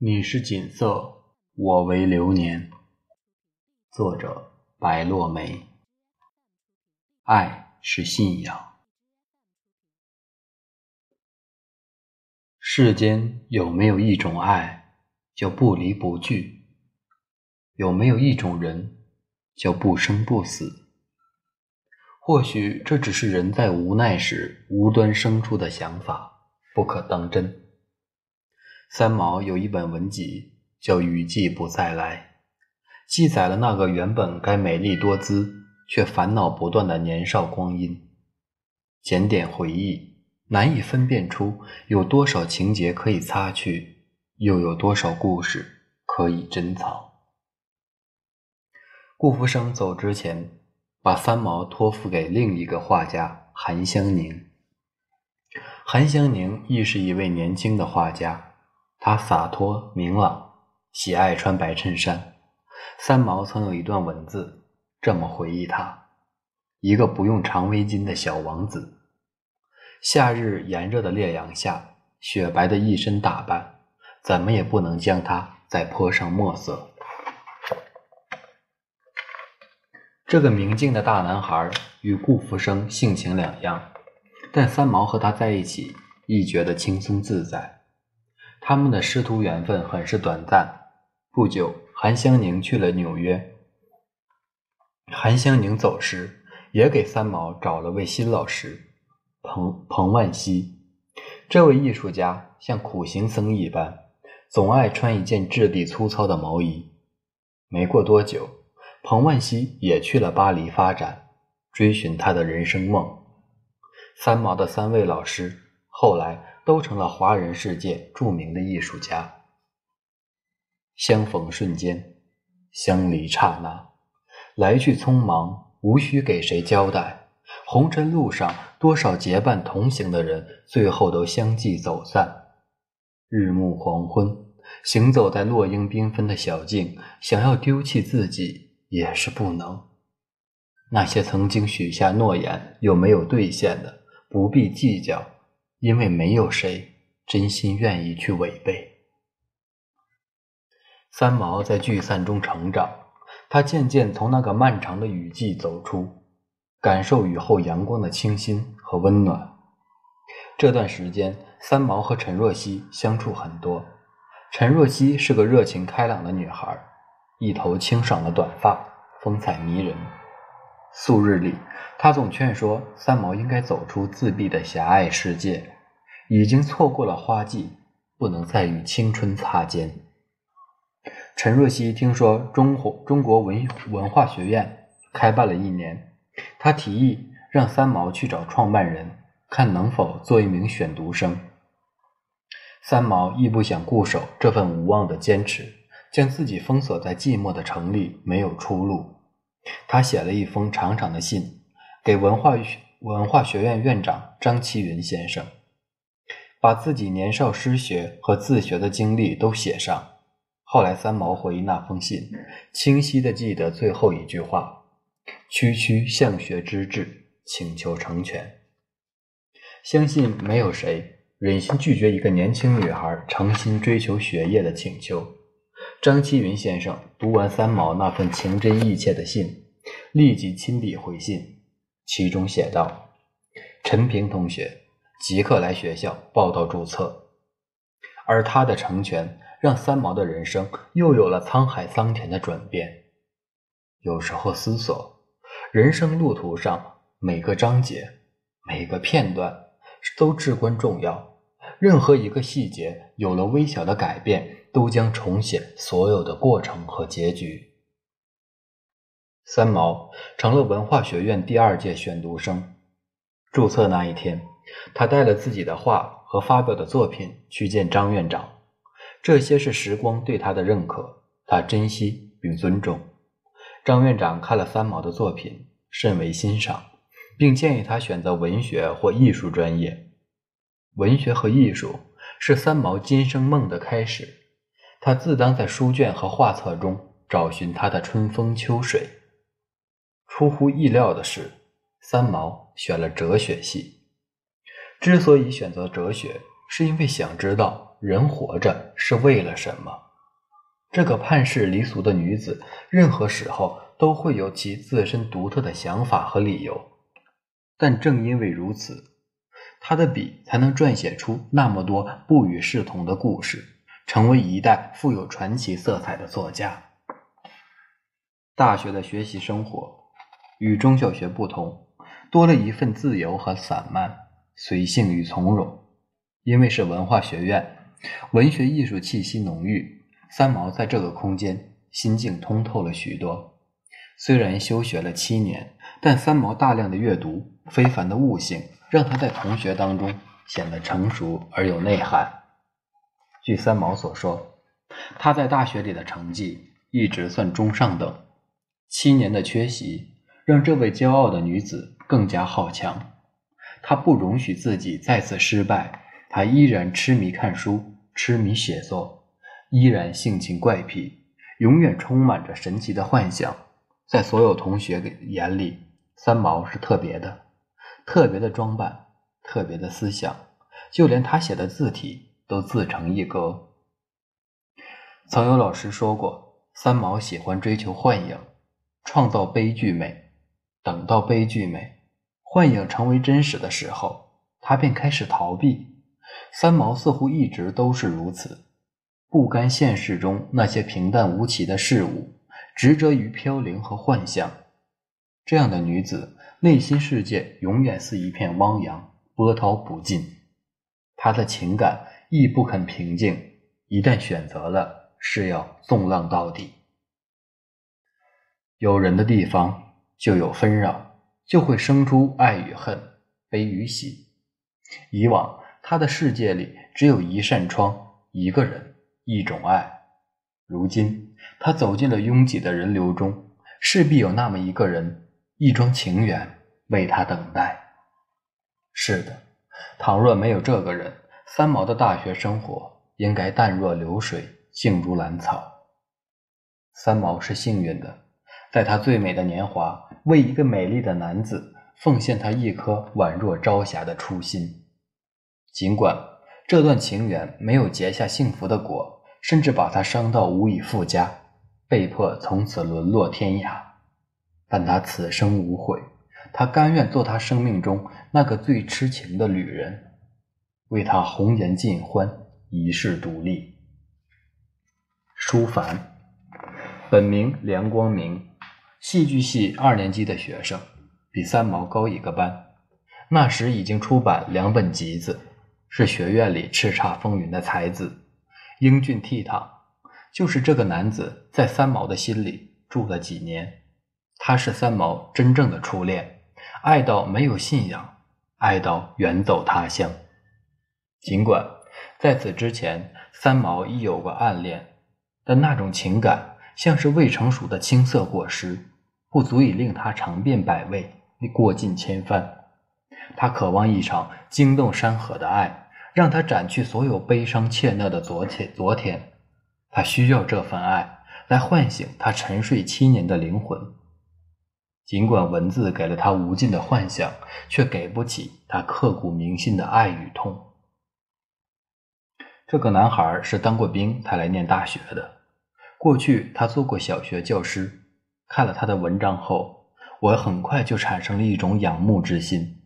你是锦瑟，我为流年。作者：白落梅。爱是信仰。世间有没有一种爱，叫不离不惧？有没有一种人，叫不生不死？或许这只是人在无奈时无端生出的想法，不可当真。三毛有一本文集，叫《雨季不再来》，记载了那个原本该美丽多姿却烦恼不断的年少光阴。检点回忆，难以分辨出有多少情节可以擦去，又有多少故事可以珍藏。顾福生走之前，把三毛托付给另一个画家韩香凝。韩香凝亦是一位年轻的画家。他洒脱明朗，喜爱穿白衬衫。三毛曾有一段文字这么回忆他：一个不用长围巾的小王子，夏日炎热的烈阳下，雪白的一身打扮，怎么也不能将他再泼上墨色。这个明净的大男孩与顾福生性情两样，但三毛和他在一起，亦觉得轻松自在。他们的师徒缘分很是短暂。不久，韩香宁去了纽约。韩香宁走时，也给三毛找了位新老师，彭彭万熙。这位艺术家像苦行僧一般，总爱穿一件质地粗糙的毛衣。没过多久，彭万熙也去了巴黎发展，追寻他的人生梦。三毛的三位老师后来。都成了华人世界著名的艺术家。相逢瞬间，相离刹那，来去匆忙，无需给谁交代。红尘路上，多少结伴同行的人，最后都相继走散。日暮黄昏，行走在落英缤纷的小径，想要丢弃自己也是不能。那些曾经许下诺言又没有兑现的，不必计较。因为没有谁真心愿意去违背。三毛在聚散中成长，他渐渐从那个漫长的雨季走出，感受雨后阳光的清新和温暖。这段时间，三毛和陈若曦相处很多。陈若曦是个热情开朗的女孩，一头清爽的短发，风采迷人。素日里，他总劝说三毛应该走出自闭的狭隘世界，已经错过了花季，不能再与青春擦肩。陈若曦听说中中国文文化学院开办了一年，他提议让三毛去找创办人，看能否做一名选读生。三毛亦不想固守这份无望的坚持，将自己封锁在寂寞的城里，没有出路。他写了一封长长的信，给文化文化学院院长张其云先生，把自己年少失学和自学的经历都写上。后来三毛回忆那封信，清晰地记得最后一句话：“区区向学之志，请求成全。”相信没有谁忍心拒绝一个年轻女孩诚心追求学业的请求。张其云先生读完三毛那份情真意切的信，立即亲笔回信，其中写道：“陈平同学即刻来学校报到注册。”而他的成全，让三毛的人生又有了沧海桑田的转变。有时候思索，人生路途上每个章节、每个片段都至关重要，任何一个细节有了微小的改变。都将重写所有的过程和结局。三毛成了文化学院第二届选读生。注册那一天，他带了自己的画和发表的作品去见张院长。这些是时光对他的认可，他珍惜并尊重。张院长看了三毛的作品，甚为欣赏，并建议他选择文学或艺术专业。文学和艺术是三毛今生梦的开始。他自当在书卷和画册中找寻他的春风秋水。出乎意料的是，三毛选了哲学系。之所以选择哲学，是因为想知道人活着是为了什么。这个叛世离俗的女子，任何时候都会有其自身独特的想法和理由。但正因为如此，她的笔才能撰写出那么多不与世同的故事，成为一代富有传奇色彩的作家。大学的学习生活与中小学不同，多了一份自由和散漫、随性与从容。因为是文化学院，文学艺术气息浓郁，三毛在这个空间心境通透了许多。虽然休学了七年，但三毛大量的阅读、非凡的悟性，让他在同学当中显得成熟而有内涵。据三毛所说，他在大学里的成绩一直算中上等。七年的缺席，让这位骄傲的女子更加好强。她不容许自己再次失败，她依然痴迷看书，痴迷写作，依然性情怪癖，永远充满着神奇的幻想。在所有同学眼里，三毛是特别的，特别的装扮，特别的思想，就连他写的字体都自成一格。曾有老师说过，三毛喜欢追求幻影。创造悲剧美，等到悲剧美、幻影成为真实的时候，他便开始逃避。三毛似乎一直都是如此，不甘现实中那些平淡无奇的事物，执着于飘零和幻象。这样的女子，内心世界永远是一片汪洋，波涛不尽。她的情感亦不肯平静，一旦选择了，是要纵浪到底。有人的地方就有纷扰，就会生出爱与恨、悲与喜。以往他的世界里只有一扇窗、一个人、一种爱。如今他走进了拥挤的人流中，势必有那么一个人、一桩情缘为他等待。是的，倘若没有这个人，三毛的大学生活应该淡若流水，静如兰草。三毛是幸运的。在他最美的年华，为一个美丽的男子奉献他一颗宛若朝霞的初心。尽管这段情缘没有结下幸福的果，甚至把他伤到无以复加，被迫从此沦落天涯，但他此生无悔。他甘愿做他生命中那个最痴情的旅人，为他红颜尽欢，一世独立。舒凡，本名梁光明。戏剧系二年级的学生，比三毛高一个班。那时已经出版两本集子，是学院里叱咤风云的才子，英俊倜傥。就是这个男子在三毛的心里住了几年。他是三毛真正的初恋，爱到没有信仰，爱到远走他乡。尽管在此之前，三毛亦有过暗恋，但那种情感。像是未成熟的青涩果实，不足以令他尝遍百味，过尽千帆。他渴望一场惊动山河的爱，让他斩去所有悲伤怯懦的昨天。昨天，他需要这份爱来唤醒他沉睡七年的灵魂。尽管文字给了他无尽的幻想，却给不起他刻骨铭心的爱与痛。这个男孩是当过兵才来念大学的。过去他做过小学教师，看了他的文章后，我很快就产生了一种仰慕之心，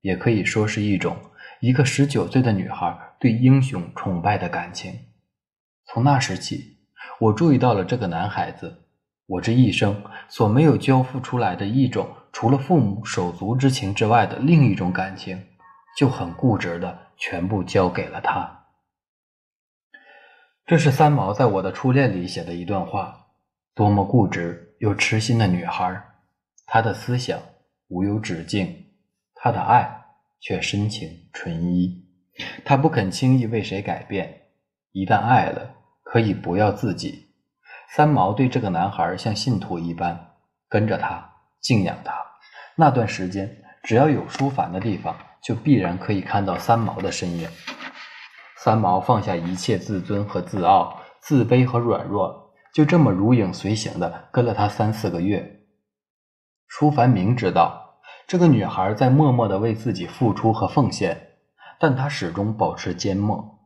也可以说是一种一个十九岁的女孩对英雄崇拜的感情。从那时起，我注意到了这个男孩子，我这一生所没有交付出来的一种除了父母手足之情之外的另一种感情，就很固执的全部交给了他。这是三毛在《我的初恋》里写的一段话，多么固执又痴心的女孩，她的思想无有止境，她的爱却深情纯一，她不肯轻易为谁改变，一旦爱了，可以不要自己。三毛对这个男孩像信徒一般，跟着他，敬仰他。那段时间，只要有舒凡的地方，就必然可以看到三毛的身影。三毛放下一切自尊和自傲、自卑和软弱，就这么如影随形的跟了他三四个月。舒凡明知道这个女孩在默默的为自己付出和奉献，但他始终保持缄默。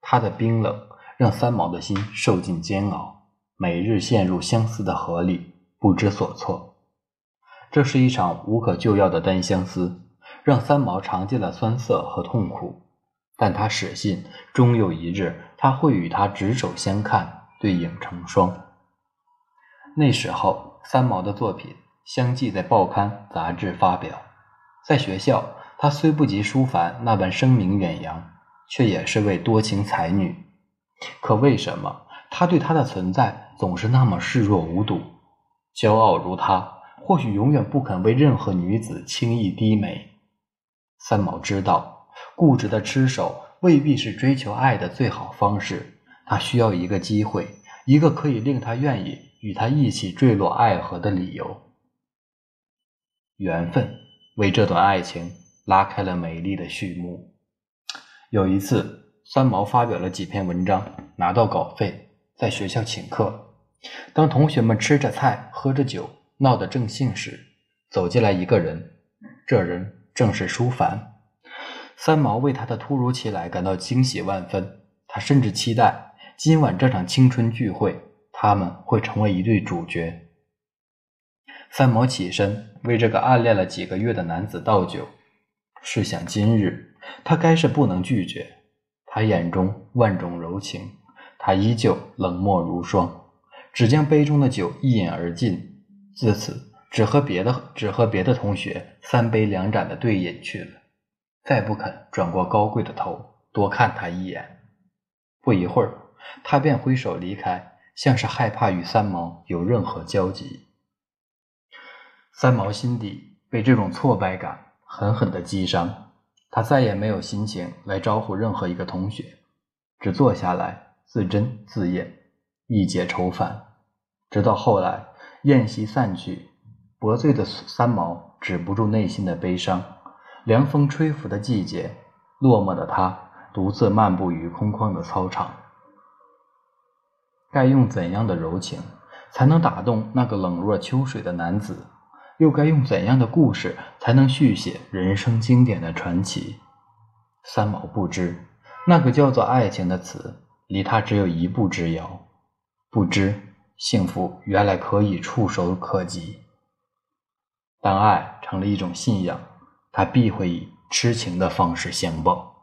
他的冰冷让三毛的心受尽煎熬，每日陷入相思的河里，不知所措。这是一场无可救药的单相思，让三毛尝尽了酸涩和痛苦。但他始信，终有一日，他会与他执手相看，对影成双。那时候，三毛的作品相继在报刊杂志发表。在学校，他虽不及舒凡那般声名远扬，却也是位多情才女。可为什么他对她的存在总是那么视若无睹？骄傲如他，或许永远不肯为任何女子轻易低眉。三毛知道。固执的痴守未必是追求爱的最好方式，他需要一个机会，一个可以令他愿意与他一起坠落爱河的理由。缘分为这段爱情拉开了美丽的序幕。有一次，三毛发表了几篇文章，拿到稿费，在学校请客。当同学们吃着菜、喝着酒，闹得正兴时，走进来一个人，这人正是舒凡。三毛为他的突如其来感到惊喜万分，他甚至期待今晚这场青春聚会，他们会成为一对主角。三毛起身为这个暗恋了几个月的男子倒酒，试想今日他该是不能拒绝。他眼中万种柔情，他依旧冷漠如霜，只将杯中的酒一饮而尽，自此只和别的只和别的同学三杯两盏的对饮去了。再不肯转过高贵的头，多看他一眼。不一会儿，他便挥手离开，像是害怕与三毛有任何交集。三毛心底被这种挫败感狠狠地击伤，他再也没有心情来招呼任何一个同学，只坐下来自斟自宴，一解愁烦。直到后来宴席散去，薄醉的三毛止不住内心的悲伤。凉风吹拂的季节，落寞的他独自漫步于空旷的操场。该用怎样的柔情，才能打动那个冷若秋水的男子？又该用怎样的故事，才能续写人生经典的传奇？三毛不知，那个叫做爱情的词，离他只有一步之遥。不知幸福原来可以触手可及。当爱成了一种信仰。他必会以痴情的方式相报。